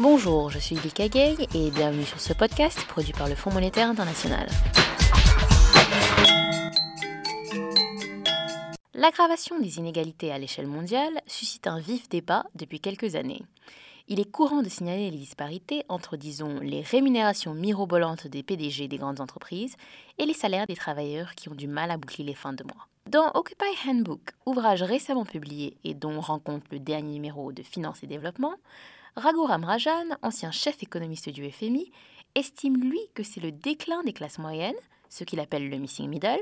Bonjour, je suis Lika Gay et bienvenue sur ce podcast produit par le Fonds monétaire international. L'aggravation des inégalités à l'échelle mondiale suscite un vif débat depuis quelques années. Il est courant de signaler les disparités entre, disons, les rémunérations mirobolantes des PDG des grandes entreprises et les salaires des travailleurs qui ont du mal à boucler les fins de mois. Dans Occupy Handbook, ouvrage récemment publié et dont on rencontre le dernier numéro de Finance et Développement, Raghuram Rajan, ancien chef économiste du FMI, estime lui que c'est le déclin des classes moyennes, ce qu'il appelle le missing middle,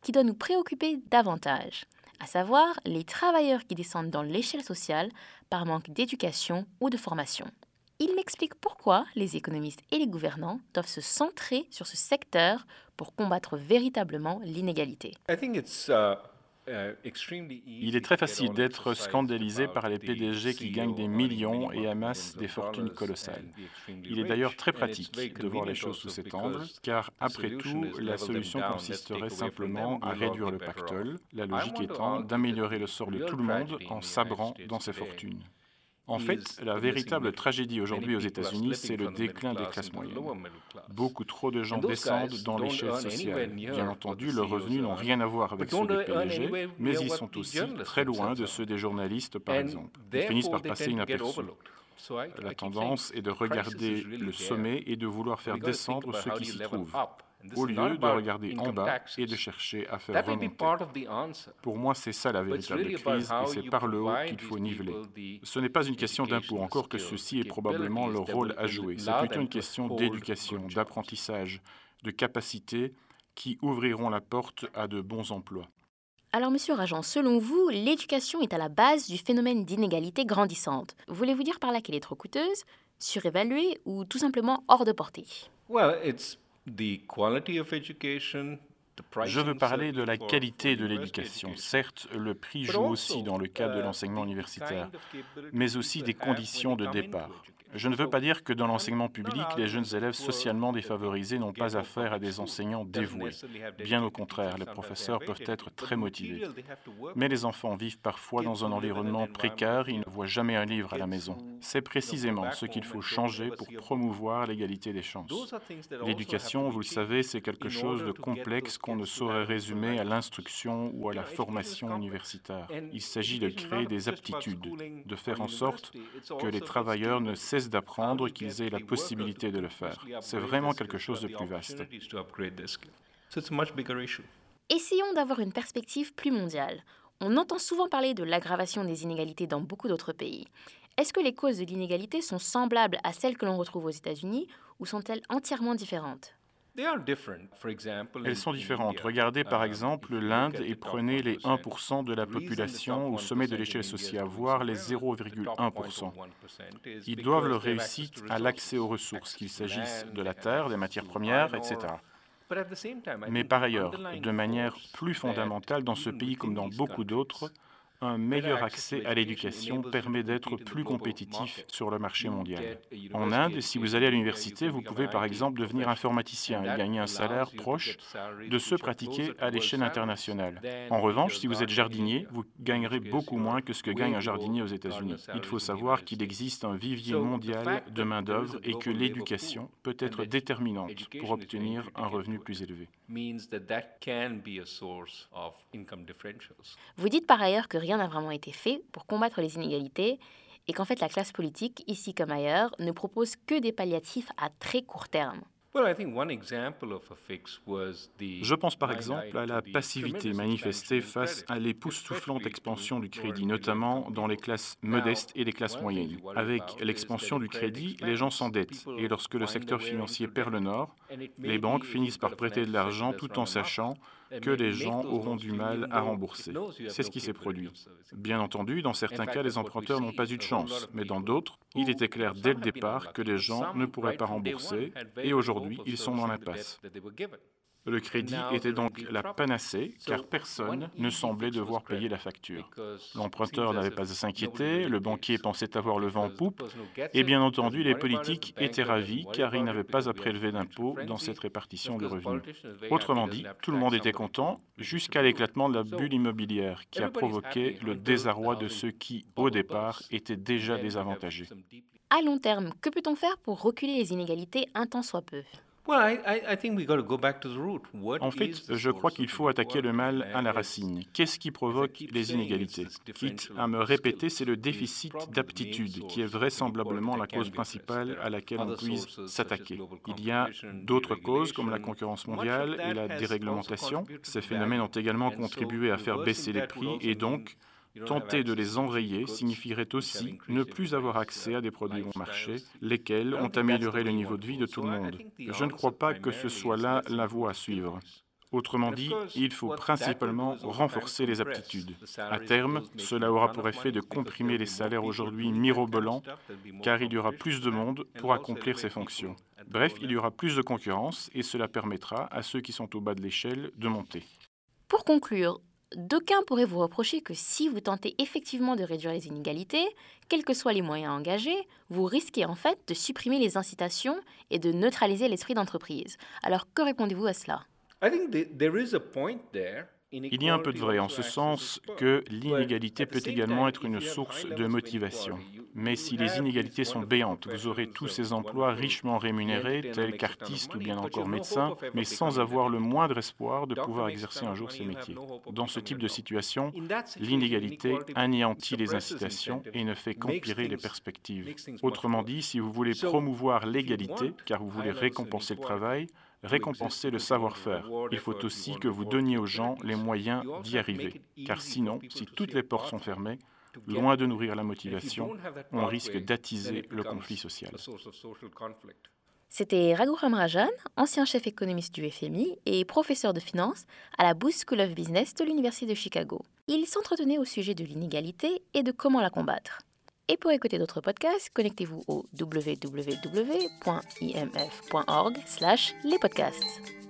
qui doit nous préoccuper davantage à savoir les travailleurs qui descendent dans l'échelle sociale par manque d'éducation ou de formation. Il m'explique pourquoi les économistes et les gouvernants doivent se centrer sur ce secteur pour combattre véritablement l'inégalité. Euh, Il est très facile d'être scandalisé par les PDG qui gagnent des millions et amassent des fortunes colossales. Il est d'ailleurs très pratique de voir les choses sous cet angle, car après tout, la solution consisterait simplement à réduire le pactole, la logique étant d'améliorer le sort de tout le monde en sabrant dans ses fortunes. En fait, la véritable tragédie aujourd'hui aux États-Unis, c'est le déclin des classes moyennes. Beaucoup trop de gens descendent dans l'échelle sociale. Bien entendu, leurs revenus n'ont rien à voir avec ceux des PDG, mais ils sont aussi très loin de ceux des journalistes, par exemple. Ils finissent par passer inaperçus. La tendance est de regarder le sommet et de vouloir faire descendre ceux qui s'y trouvent au lieu de regarder en bas et de chercher à faire remonter. Pour moi, c'est ça la véritable crise et c'est par le haut qu'il faut niveler. Ce n'est pas une question d'impôt, encore que ceci est probablement le rôle à jouer. C'est plutôt une question d'éducation, d'apprentissage, de capacité qui ouvriront la porte à de bons emplois. Alors, monsieur Rajan, selon vous, l'éducation est à la base du phénomène d'inégalité grandissante. Voulez-vous dire par là qu'elle est trop coûteuse, surévaluée ou tout simplement hors de portée? the quality of education, je veux parler de la qualité de l'éducation. Certes, le prix joue aussi dans le cadre de l'enseignement universitaire, mais aussi des conditions de départ. Je ne veux pas dire que dans l'enseignement public, les jeunes élèves socialement défavorisés n'ont pas affaire à des enseignants dévoués. Bien au contraire, les professeurs peuvent être très motivés. Mais les enfants vivent parfois dans un environnement précaire, ils ne voient jamais un livre à la maison. C'est précisément ce qu'il faut changer pour promouvoir l'égalité des chances. L'éducation, vous le savez, c'est quelque chose de complexe qu'on ne saurait résumer à l'instruction ou à la formation universitaire. Il s'agit de créer des aptitudes, de faire en sorte que les travailleurs ne cessent d'apprendre qu'ils aient la possibilité de le faire. C'est vraiment quelque chose de plus vaste. Essayons d'avoir une perspective plus mondiale. On entend souvent parler de l'aggravation des inégalités dans beaucoup d'autres pays. Est-ce que les causes de l'inégalité sont semblables à celles que l'on retrouve aux États-Unis ou sont-elles entièrement différentes? Elles sont différentes. Regardez par uh, exemple l'Inde et prenez les 1% de la population au sommet de l'échelle sociale, voire les 0,1%. Ils doivent le réussir à l'accès aux ressources, qu'il s'agisse de la terre, des matières premières, etc. Mais par ailleurs, de manière plus fondamentale, dans ce pays comme dans beaucoup d'autres, un meilleur accès à l'éducation permet d'être plus compétitif sur le marché mondial. En Inde, si vous allez à l'université, vous pouvez par exemple devenir informaticien et gagner un salaire proche de ceux pratiqués à l'échelle internationale. En revanche, si vous êtes jardinier, vous gagnerez beaucoup moins que ce que gagne un jardinier aux États-Unis. Il faut savoir qu'il existe un vivier mondial de main-d'œuvre et que l'éducation peut être déterminante pour obtenir un revenu plus élevé. Vous dites par ailleurs que rien n'a vraiment été fait pour combattre les inégalités et qu'en fait la classe politique, ici comme ailleurs, ne propose que des palliatifs à très court terme. Je pense par exemple à la passivité manifestée face à l'époustouflante expansion du crédit, notamment dans les classes modestes et les classes moyennes. Avec l'expansion du crédit, les gens s'endettent et lorsque le secteur financier perd le nord, les banques finissent par prêter de l'argent tout en sachant que les gens auront du mal à rembourser. C'est ce qui s'est produit. Bien entendu, dans certains cas, les emprunteurs n'ont pas eu de chance, mais dans d'autres, il était clair dès le départ que les gens ne pourraient pas rembourser, et aujourd'hui, ils sont dans l'impasse. Le crédit était donc la panacée, car personne ne semblait devoir payer la facture. L'emprunteur n'avait pas à s'inquiéter, le banquier pensait avoir le vent en poupe, et bien entendu, les politiques étaient ravis, car ils n'avaient pas à prélever d'impôts dans cette répartition de revenus. Autrement dit, tout le monde était content, jusqu'à l'éclatement de la bulle immobilière, qui a provoqué le désarroi de ceux qui, au départ, étaient déjà désavantagés. À long terme, que peut-on faire pour reculer les inégalités un temps soit peu? En fait, je crois qu'il faut attaquer le mal à la racine. Qu'est-ce qui provoque les inégalités? Quitte à me répéter, c'est le déficit d'aptitude qui est vraisemblablement la cause principale à laquelle on puisse s'attaquer. Il y a d'autres causes comme la concurrence mondiale et la déréglementation. Ces phénomènes ont également contribué à faire baisser les prix et donc Tenter de les enrayer signifierait aussi ne plus avoir accès à des produits bon marché, lesquels ont amélioré le niveau de vie de tout le monde. Je ne crois pas que ce soit là la voie à suivre. Autrement dit, il faut principalement renforcer les aptitudes. À terme, cela aura pour effet de comprimer les salaires aujourd'hui mirobolants, car il y aura plus de monde pour accomplir ces fonctions. Bref, il y aura plus de concurrence et cela permettra à ceux qui sont au bas de l'échelle de monter. Pour conclure, D'aucuns pourraient vous reprocher que si vous tentez effectivement de réduire les inégalités, quels que soient les moyens engagés, vous risquez en fait de supprimer les incitations et de neutraliser l'esprit d'entreprise. Alors que répondez-vous à cela? Il y a un peu de vrai en ce sens que l'inégalité peut également être une source de motivation. Mais si les inégalités sont béantes, vous aurez tous ces emplois richement rémunérés, tels qu'artistes ou bien encore médecins, mais sans avoir le moindre espoir de pouvoir exercer un jour ces métiers. Dans ce type de situation, l'inégalité anéantit les incitations et ne fait qu'empirer les perspectives. Autrement dit, si vous voulez promouvoir l'égalité, car vous voulez récompenser le travail, récompenser le savoir-faire. Il faut aussi que vous donniez aux gens les moyens d'y arriver, car sinon, si toutes les portes sont fermées, loin de nourrir la motivation, on risque d'attiser le conflit social. C'était Raghuram Rajan, ancien chef économiste du FMI et professeur de finance à la Booth School of Business de l'Université de Chicago. Il s'entretenait au sujet de l'inégalité et de comment la combattre. Et pour écouter d'autres podcasts, connectez-vous au www.imf.org/les podcasts.